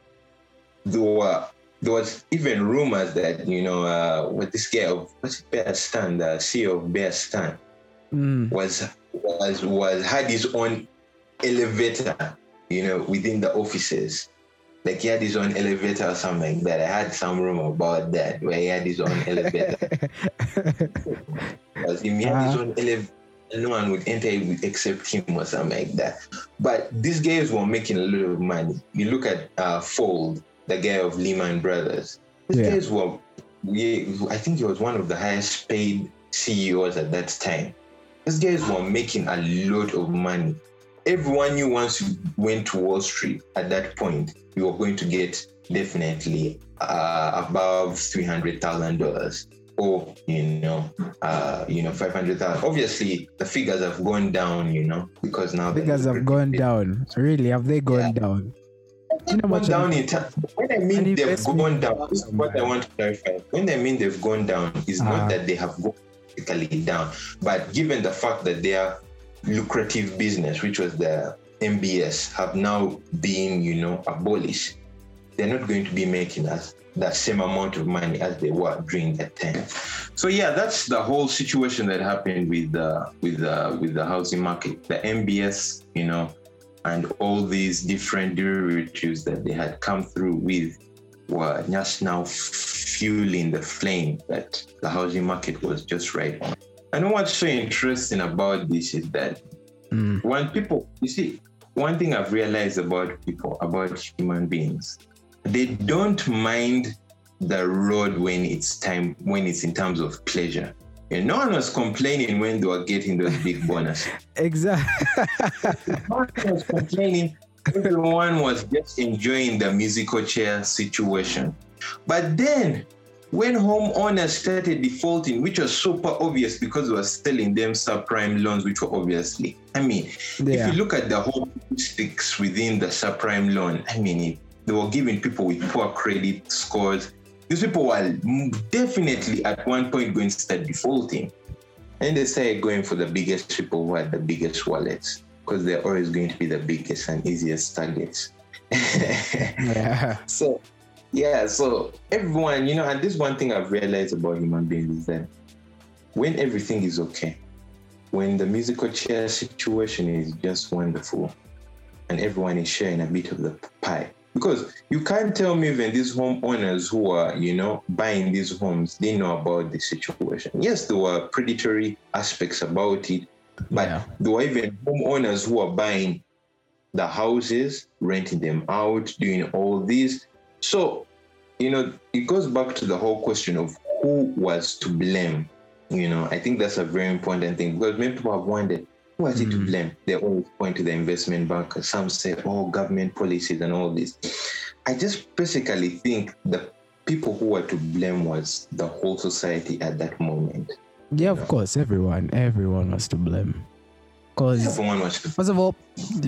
There were there was even rumors that you know uh, what this guy of what's it Bear Stearns, the CEO of Bear Stearns, Mm. was was was had his own elevator, you know, within the offices. Like he had his own elevator or something like that. I had some rumor about that where he had his own elevator. Because he had his Ah. own elevator. No one would enter it except him or something like that. But these guys were making a lot of money. You look at uh, Fuld, the guy of Lehman Brothers. These Yeah. guys were, yeah, I think he was one of the highest paid CEOs at that time. These guys were making a lot of money. Everyone knew once you went to Wall Street at that point, you were going to get definitely uh, above three hundred thousand dollars, or you know, uh, you know, five hundred thousand. Obviously, the figures have gone down, you know, because now the- Figures have gone down. Really, have they gone Yeah. down? You know gone down in time. When I mean they've gone down, is what I want to clarify. When I mean they've gone down, is Ah. not that they have gone down, but given the fact that their lucrative business, which was the MBS, have now been, you know, abolished, they're not going to be making us that same amount of money as they were during that time. So yeah, that's the whole situation that happened with the with the with the housing market. The MBS, you know, and all these different derivatives that they had come through with were just now fueling the flame that the housing market was just right on. I know what's so interesting about this is that Mm. when people, you see, one thing I've realized about people, about human beings, they don't mind the road when it's time, when it's in terms of pleasure. And no one was complaining when they were getting those big bonuses. Exactly. No one was complaining. Everyone was just enjoying the musical chair situation. But then, when homeowners started defaulting, which was super obvious because we were selling them subprime loans, which were obviously, I mean, if you look at the whole statistics within the subprime loan, I mean, it, they were giving people with poor credit scores. These people were definitely at one point going to start defaulting. And they started going for the biggest people who had the biggest wallets because they're always going to be the biggest and easiest targets. yeah. so, yeah, so everyone, you know, and this one thing I've realized about human beings is that when everything is okay, when the musical chair situation is just wonderful and everyone is sharing a bit of the pie. Because you can't tell me even these homeowners who are, you know, buying these homes, they know about the situation. Yes, there were predatory aspects about it, but Yeah. there were even homeowners who are buying the houses, renting them out, doing all this. So, you know, it goes back to the whole question of who was to blame. You know, I think that's a very important thing because many people have wondered who was it to Mm. blame? They always point to the investment banker. Some say, oh, government policies and all this. I just basically think the people who were to blame was the whole society at that moment. Yeah, of course, everyone, everyone was to blame. Because Everyone was to first of all,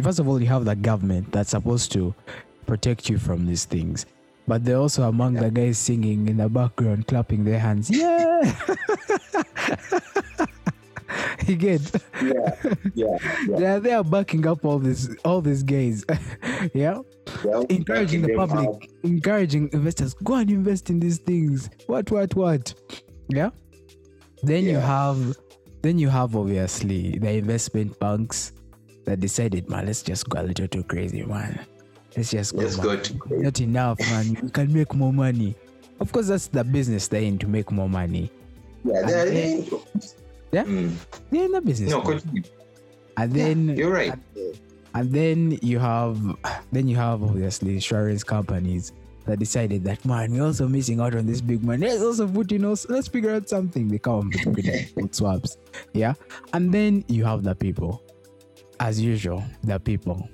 first of all, you have the government that's supposed to protect you from these things, but they're also among the guys singing in the background, clapping their hands. Yeah, you get. yeah, yeah, yeah. They are backing up all this, all these guys. yeah, Well, encouraging the public, up. encouraging investors go and invest in these things. What, what, what? Yeah. Then you have, then you have obviously the investment banks that decided, man, let's just go a little too crazy, man. Let's just go. Let's man. go Not enough, man. We can make more money. Of course, that's the business they're in to make more money. yeah, they're- then- Yeah? Mm. They're in the business. No, continue. and Yeah, then you're right. and then you have then you have obviously insurance companies that decided that man we're also missing out on this big money let's also put in us let's figure out something they come with good good swaps yeah and then you have the people as usual the people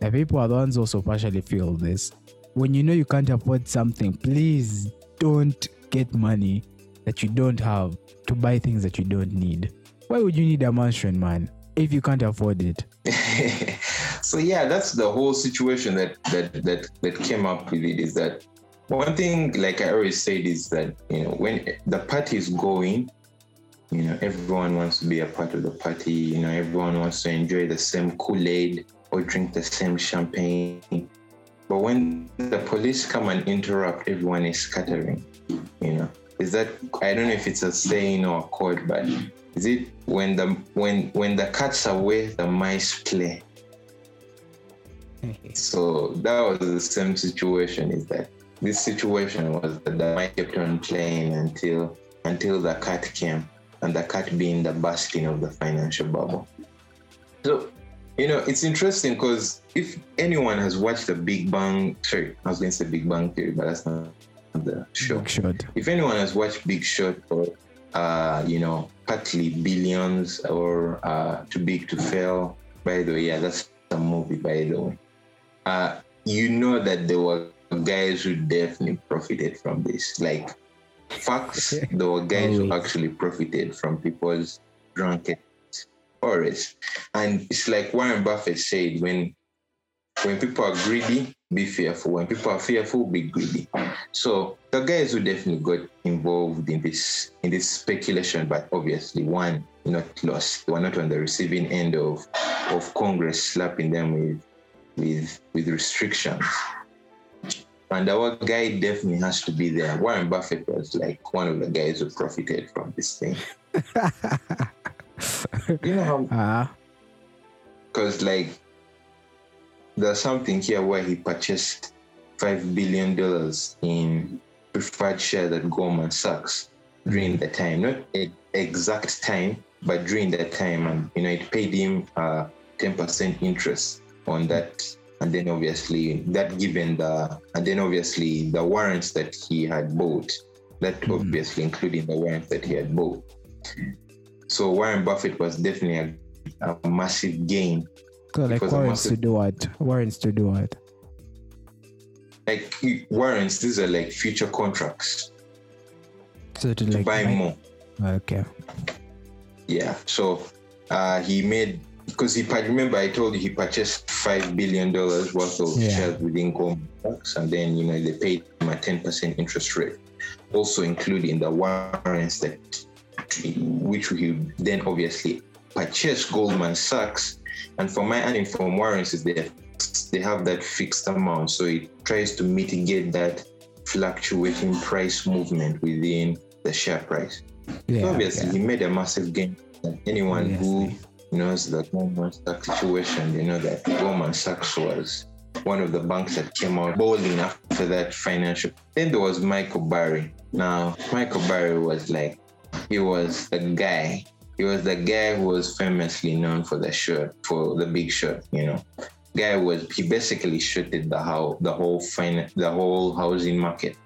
the people are the ones also partially feel this when you know you can't afford something please don't get money that you don't have to buy things that you don't need why would you need a mansion man if you can't afford it so yeah, that's the whole situation that that that that came up with it. Is that one thing? Like I always said, is that you know when the party is going, you know everyone wants to be a part of the party. You know everyone wants to enjoy the same Kool Aid or drink the same champagne. But when the police come and interrupt, everyone is scattering. You know, is that I don't know if it's a saying or a quote, but is it when the when when the cat's away, the mice play? So that was the same situation. Is that this situation was that the mice kept on playing until until the cat came, and the cat being the bursting of the financial bubble. So you know it's interesting because if anyone has watched the Big Bang, sorry, I was going to say Big Bang Theory, but that's not the show Big Short. if anyone has watched Big Short or uh, you know, partly Billions or uh, Too Big to Fail, by the way, yeah, that's a movie, by the way. Uh, you know that there were guys who definitely profited from this. Like facts, there were guys who actually profited from people's drunken forest. And it's like Warren Buffett said, when when people are greedy, be fearful. When people are fearful, be greedy. So the guys who definitely got involved in this in this speculation, but obviously one not lost. They were not on the receiving end of of Congress slapping them with with with restrictions. And our guy definitely has to be there. Warren Buffett was like one of the guys who profited from this thing. You know how because like there's something here where he purchased five billion dollars in preferred shares at Goldman Sachs during the time, not exact time, but during that time, and you know it paid him uh, ten percent interest on that, and then obviously that given the, and then obviously the warrants that he had bought, that Mhm. obviously including the warrants that he had bought. So Warren Buffett was definitely a, a massive gain so like Because the warrants to massive- do what? Warrants to do what? like warrants these are like future contracts So to to like buy buy- more Okay. yeah so uh he made because he remember i told you he purchased five billion dollars worth of Yeah. shares within Goldman Sachs and then you know they paid him a 10% interest rate also including the warrants that which he then obviously purchased goldman sachs and for my uninformed warrants is they they have that fixed amount so it tries to mitigate that fluctuating price movement within the share price Yeah. obviously yeah. he made a massive gain and anyone who knows the Goldman Sachs situation, they know that Goldman Sachs was one of the banks that came out bowling after that financial. Then there was Michael Burry. Now, Michael Burry was like, he was the guy. He was the guy who was famously known for the short, for the big short, you know. Guy was he basically shorted the whole the whole fin- the whole housing market.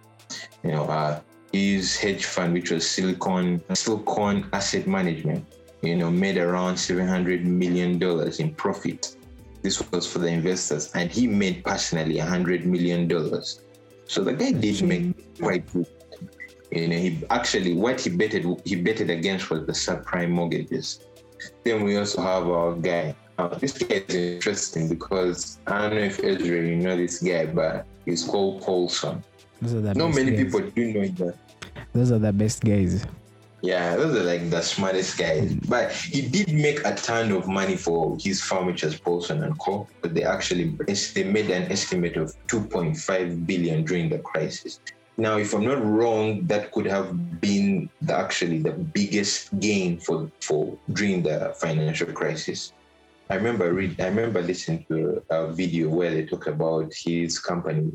You know, uh his hedge fund, which was Silicon Silicon Asset Management, you know, made around seven hundred million dollars in profit. This was for the investors, and he made personally hundred million dollars. So the guy did make quite good. You know, he actually what he betted he betted against was the subprime mortgages. Then we also have our guy. This guy is interesting because I don't know if Ezra you know this guy, but he's called Paulson. Those are the Not best many guys. people do know that. Those are the best guys. Yeah, those are like the smartest guys. But he did make a ton of money for his firm, which is Paulson and Co. But they actually they made an estimate of 2.5 billion during the crisis. Now, if I'm not wrong, that could have been the, actually the biggest gain for for during the financial crisis. I remember read. I remember listening to a video where they talk about his company.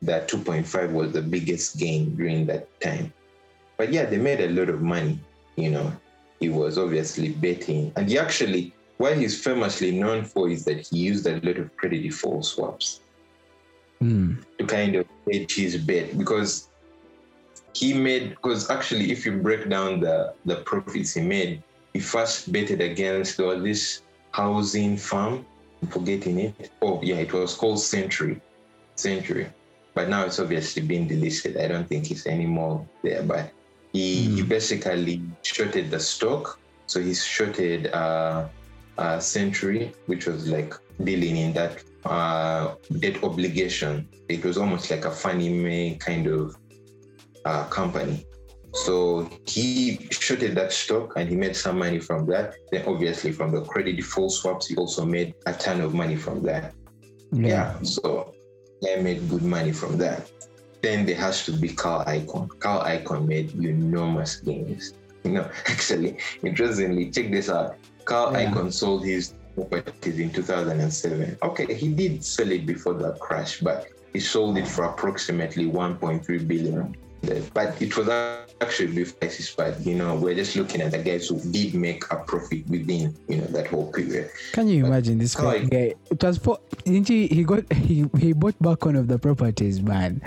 That 2.5 was the biggest gain during that time. But yeah, they made a lot of money. You know, he was obviously betting, and he actually, what he's famously known for is that he used a lot of credit default swaps Mm. to kind of hedge his bet because he made because actually if you break down the the profits he made he first betted against was this housing firm I'm forgetting it. Oh yeah it was called century century. But now it's obviously been delisted. I don't think it's anymore there but he, he basically shorted the stock. So he shorted uh, uh century which was like dealing in that uh, debt obligation. It was almost like a Fannie Mae kind of uh, company. So he shorted that stock and he made some money from that. Then obviously from the credit default swaps, he also made a ton of money from that. Yeah. So I made good money from that. Then there has to be Carl Icahn. Carl Icahn made enormous gains. You know, actually, interestingly, check this out. Carl Yeah. Icahn sold his properties in 2007. Okay, he did sell it before the crash, but he sold it for approximately 1.3 billion. But it was actually before crisis. But you know, we're just looking at the guys who did make a profit within you know that whole period. Can you imagine this guy? It was for didn't he? He got he, he bought back one of the properties, man,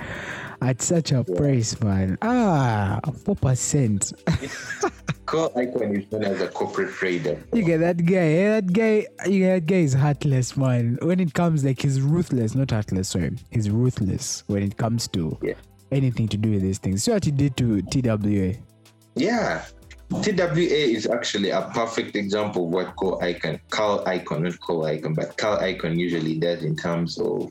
at such a price, man. Ah, four percent. Carl Icahn is known as a corporate trader. You get that guy. eh, That guy. You get that guy is heartless, man. When it comes, like he's ruthless, not heartless. Sorry, he's ruthless when it comes to Yeah. anything to do with these things. See what he did to TWA. Yeah. TWA is actually a perfect example of what Carl Icon, Carl Icon, not Carl Icahn, but Carl Icon usually does in terms of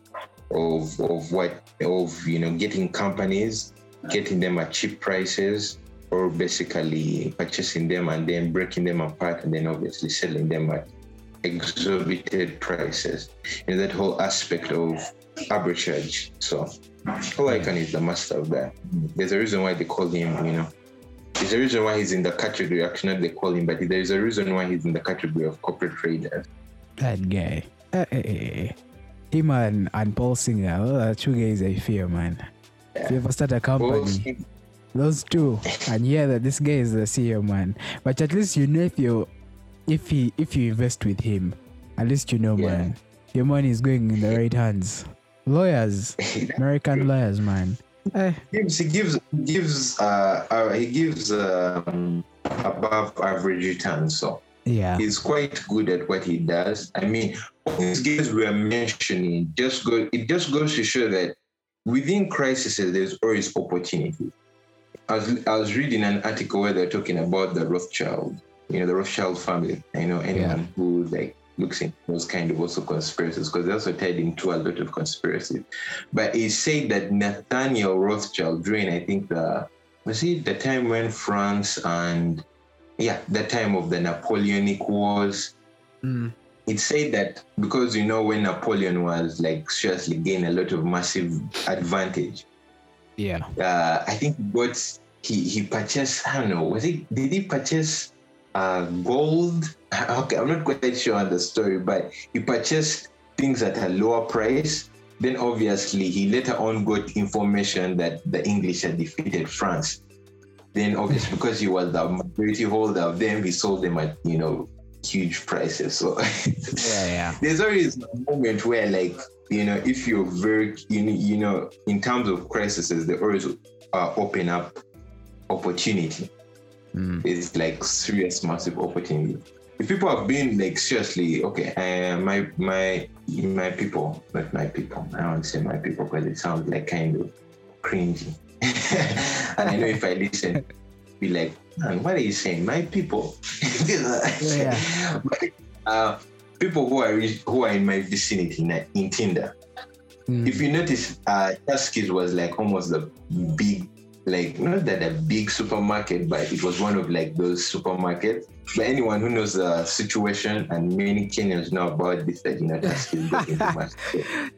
of of what of you know getting companies, getting them at cheap prices, or basically purchasing them and then breaking them apart and then obviously selling them at exorbitant prices. And that whole aspect of arbitrage. So Icahn is the master of that. There's a reason why they call him, you know, there's a reason why he's in the category, actually not they call him, but there's a reason why he's in the category of corporate traders. That guy. Eh, eh, eh, eh Him and, and Paul Singer. Oh, are two guys I fear, man. If you ever start a company, those two, and yeah, that this guy is the CEO, man. But at least you know if you, if he, if you invest with him, at least you know, Yeah. man, your money is going in the right hands. Lawyers, American lawyers, man. Eh, gives he gives gives uh, uh he gives um, above average returns so yeah, he's quite good at what he does i mean these guys we are mentioning just go it just goes to show that within crises there's always opportunity. I was, I was reading an article where they're talking about the rothschild you know the rothschild family i know anyone who like looks into those kind of also conspiracies because they're also tied into a lot of conspiracies but it said that Nathaniel Rothschild during I think the was it the time when France and yeah the time of the Napoleonic Wars Mm. It said that because you know when Napoleon was like seriously gained a lot of massive advantage yeah, uh, I think what he he purchased I don't know was it did he purchase uh, gold? Okay I'm not quite sure on the story but he purchased things at a lower price. Then obviously he later on got information that the English had defeated France. Then obviously because he was the majority holder of them he sold them at you know huge prices so yeah, yeah. there's always a moment where like you know if you're very you know, you know in terms of crises they always uh, open up opportunity Mm. it's like serious massive opportunity if people have been like seriously okay uh, my my my people not my people i don't say my people because it sounds like kind of cringy and i know if i listen be like man what are you saying my people Yeah. Uh, people who are who are in my vicinity in, in tinder Mm. if you notice, uh, Tuskys was like almost the big, like not that a big supermarket, but it was one of like those supermarkets. But anyone who knows the situation, and many Kenyans know about this, that you know Tuskys got into much.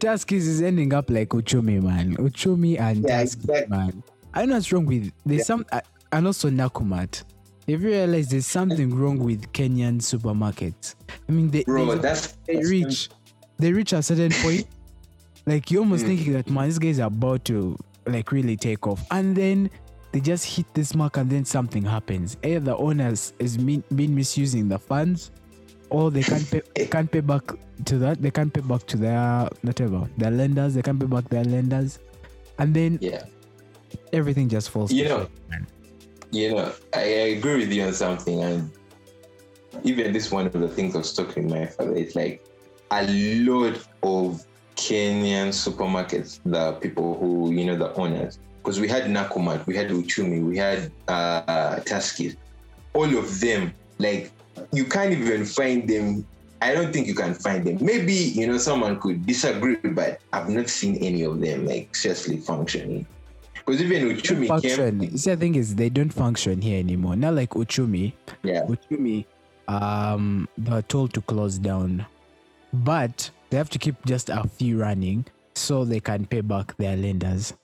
Tuskys is ending up like Uchumi, man. Uchumi and Yeah, Tuskys, exactly. man. I don't know what's wrong with there's Yeah. some uh, and also Nakumatt. Have you realized there's something wrong with Kenyan supermarkets? I mean, they, Bro, they, that's they reach they reach a certain point. Like you're almost Mm. thinking that man, these guys are about to like really take off, and then they just hit this mark, and then something happens. Either the owners is mean, been misusing the funds, or they can't pay they can't pay back to that. They can't pay back to their whatever their lenders. They can't pay back their lenders, and then yeah. everything just falls. You know, shit. You know, I, I agree with you on something, and even this one of the things I was talking to my father. It's like a lot of Kenyan supermarkets, the people who you know the owners, because we had Nakumatt, we had Uchumi, we had uh, all of them. Like you can't even find them. I don't think you can find them. Maybe you know someone could disagree, but I've not seen any of them like seriously functioning. Because even Uchumi came, function. You see, the thing is, they don't function here anymore. Not like Uchumi. yeah. Uchumi, um, they were told to close down, but they have to keep just a few running so they can pay back their lenders.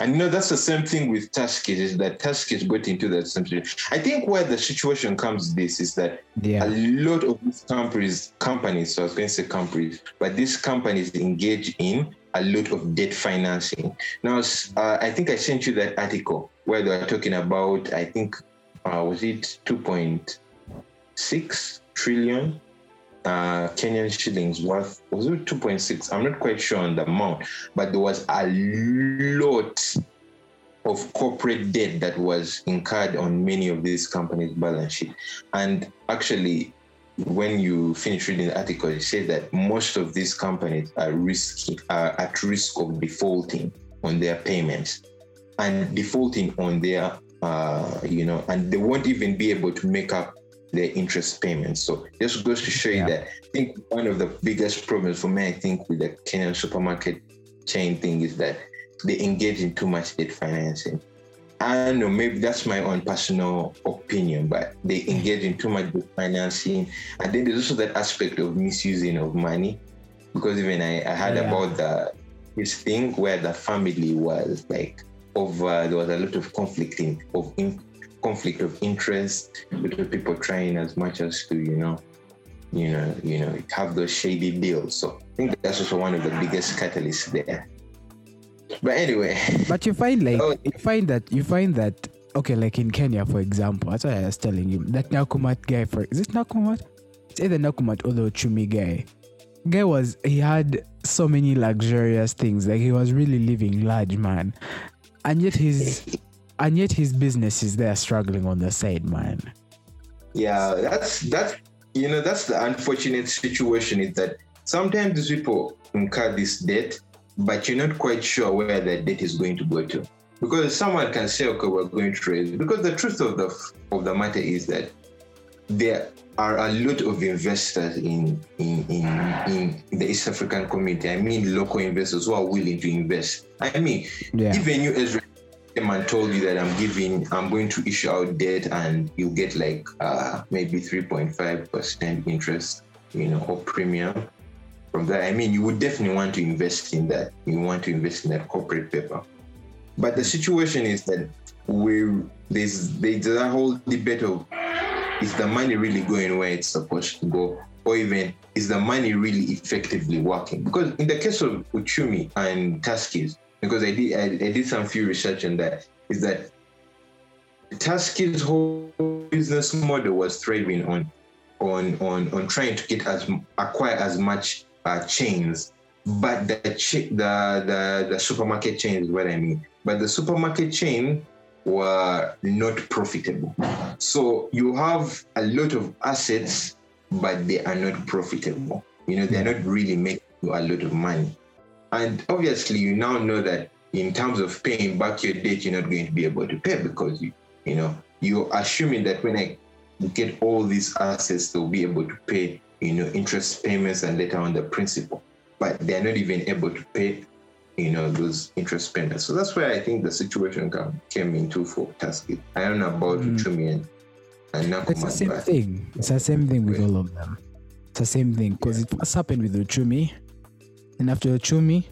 And you know that's the same thing with Tuskys is that Tuskys got into that same situation. I think where the situation comes this is that Yeah, a lot of these companies, companies, so I was going to say companies, but these companies engage in a lot of debt financing. Now, uh, I think I sent you that article where they were talking about, I think, uh, was it 2.6 trillion uh, Kenyan shillings worth? Was it 2.6? I'm not quite sure on the amount, but there was a lot of corporate debt that was incurred on many of these companies' balance sheet. And actually, when you finish reading the article, it said that most of these companies are risky, are at risk of defaulting on their payments and defaulting on their, uh, you know, and they won't even be able to make up their interest payments. So just goes to show you Yeah. that I think one of the biggest problems for me, I think, with the Kenyan supermarket chain thing is that they engage in too much debt financing. I don't know, maybe that's my own personal opinion, but they mm-hmm. engage in too much debt financing. And then there's also that aspect of misusing of money. Because even I, I heard Yeah. about the this thing where the family was like over there was a lot of conflict in of in, conflict of interest between people trying as much as to, you know, you know, you know, have those shady deals. So I think that's also one of the biggest catalysts there. But anyway, but you find like Oh. you find that you find that okay, like in Kenya, for example, that's what I was telling you. That Nakumatt guy, for is it Nakumatt? It's either Nakumatt or the Uchumi guy. Guy was he had so many luxurious things, like he was really living large, man, and yet his and yet his business is there struggling on the side, man. yeah, that's that's you know that's the unfortunate situation is that sometimes these people incur this debt, but you're not quite sure where that debt is going to go to. Because someone can say, okay, we're going to raise. Because the truth of the of the matter is that there are a lot of investors in in in, in the East African community. I mean, local investors who are willing to invest. I mean, Yeah. even you Ezra came and told you that I'm giving, I'm going to issue out debt and you get like uh, maybe 3.5% interest, you know, or premium from that. I mean, you would definitely want to invest in that. You want to invest in that corporate paper. But the situation is that we there's there's a whole debate of is the money really going where it's supposed to go, or even is the money really effectively working? Because in the case of Uchumi and Tuskys, because I did I, I did some few research on that, is that Tuskys' whole business model was thriving on on on on trying to get as acquire as much uh, chains, but the, the the the supermarket chain is what I mean. But the supermarket chain were not profitable. So you have a lot of assets, but they are not profitable. You know, they're not really making you a lot of money. And obviously, you now know that in terms of paying back your debt, you're not going to be able to pay because you, you know, you're assuming that when I get all these assets, they'll be able to pay, you know, interest payments and later on the principal. But they're not even able to pay, you know, those interest payments. So that's where I think the situation come, came into for Tasky. I don't know about Mm. Uchumi and, and It's the same thing. It's the same thing with all of them. It's the same thing because it first happened with Uchumi, and after Uchumi,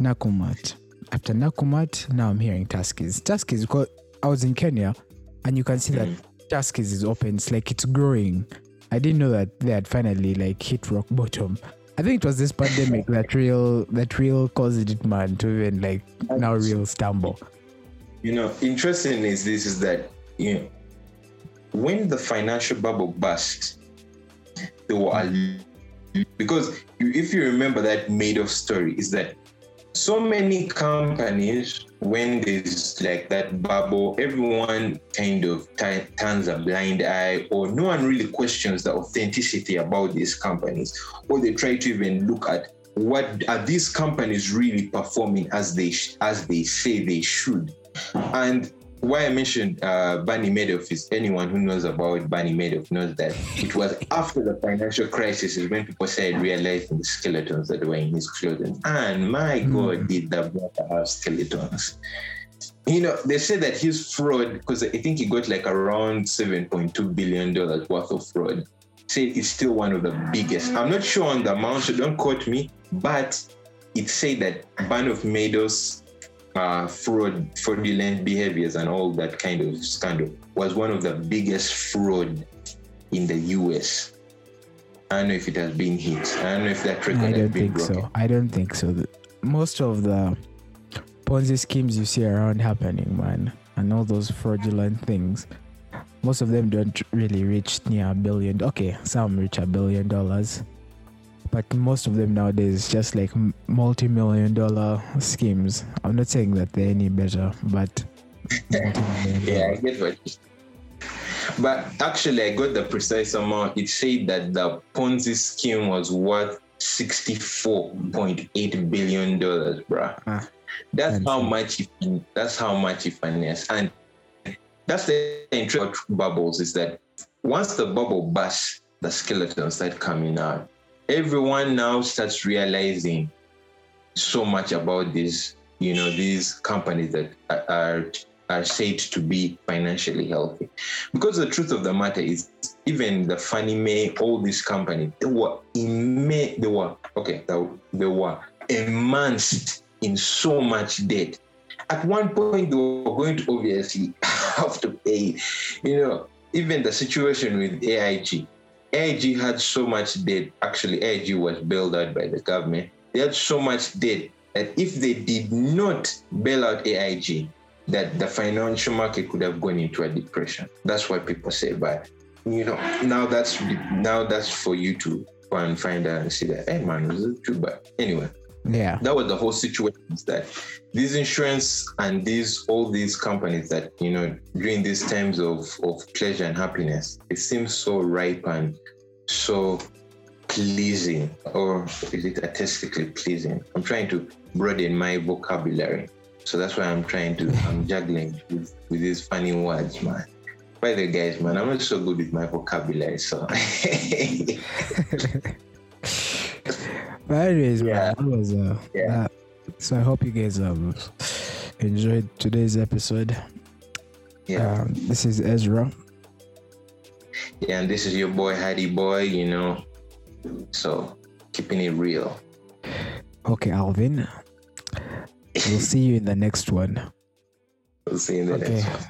Nakumatt. After Nakumatt, now I'm hearing Tuskys. Tuskys because I was in Kenya and you can see that mm. Tuskys is open. It's like it's growing. I didn't know that they had finally like hit rock bottom. I think it was this pandemic that real that real caused it man to even like now real stumble. You know, interesting is this is that you know when the financial bubble burst, there were a because if you remember that Madoff story, is that so many companies when there's like that bubble, everyone kind of t- turns a blind eye, or no one really questions the authenticity about these companies, or they try to even look at what are these companies really performing as they sh- as they say they should, and why I mentioned uh, Bernie Madoff is anyone who knows about Bernie Madoff knows that it was after the financial crisis is when people started realizing the skeletons that were in his clothing. And my mm. God, did the brother have skeletons. You know, they say that his fraud, because I think he got like around $7.2 billion worth of fraud, say it's still one of the biggest. I'm not sure on the amount, so don't quote me, but it said that Bernie Madoff's uh, fraud, fraudulent behaviors, and all that kind of scandal was one of the biggest fraud in the US. I don't know if it has been hit. I don't know if that record I don't think broken. so. I don't think so. Most of the Ponzi schemes you see around happening, man, and all those fraudulent things, most of them don't really reach near a billion. Okay, some reach a billion dollars but most of them nowadays just like multi-million dollar schemes. I'm not saying that they're any better but yeah i get what but actually i got the precise amount. It said that the ponzi scheme was worth 64.8 billion dollars bruh. Ah, that's how much that's how much he financed and that's the interest bubbles is that once the bubble bursts the skeletons start coming out everyone now starts realizing so much about these, you know, these companies that are are said to be financially healthy. Because the truth of the matter is, even the Fannie Mae, all these companies, they were immense, they were okay, they were immersed in so much debt. At one point, they were going to obviously have to pay. You know, even the situation with AIG, AIG had so much debt. Actually, AIG was bailed out by the government. They had so much debt that if they did not bail out AIG, that the financial market could have gone into a depression. That's why people say, but you know, now that's now that's for you to go and find out and see that, hey man, was it true? But anyway, yeah, that was the whole situation. Is that these insurance and these all these companies that you know during these times of of pleasure and happiness, it seems so ripe and so pleasing, or is it artistically pleasing? I'm trying to broaden my vocabulary, so that's why I'm trying to. I'm juggling with, with these funny words, man. By the guys, man, I'm not so good with my vocabulary, so. But anyways, yeah. man, that was uh, yeah. That, so I hope you guys um enjoyed today's episode. Yeah. Um, this is Ezra. Yeah, and this is your boy Hattie Boy, you know. So keeping it real. Okay, Alvin. We'll see you in the next one. We'll see you in the okay. next one.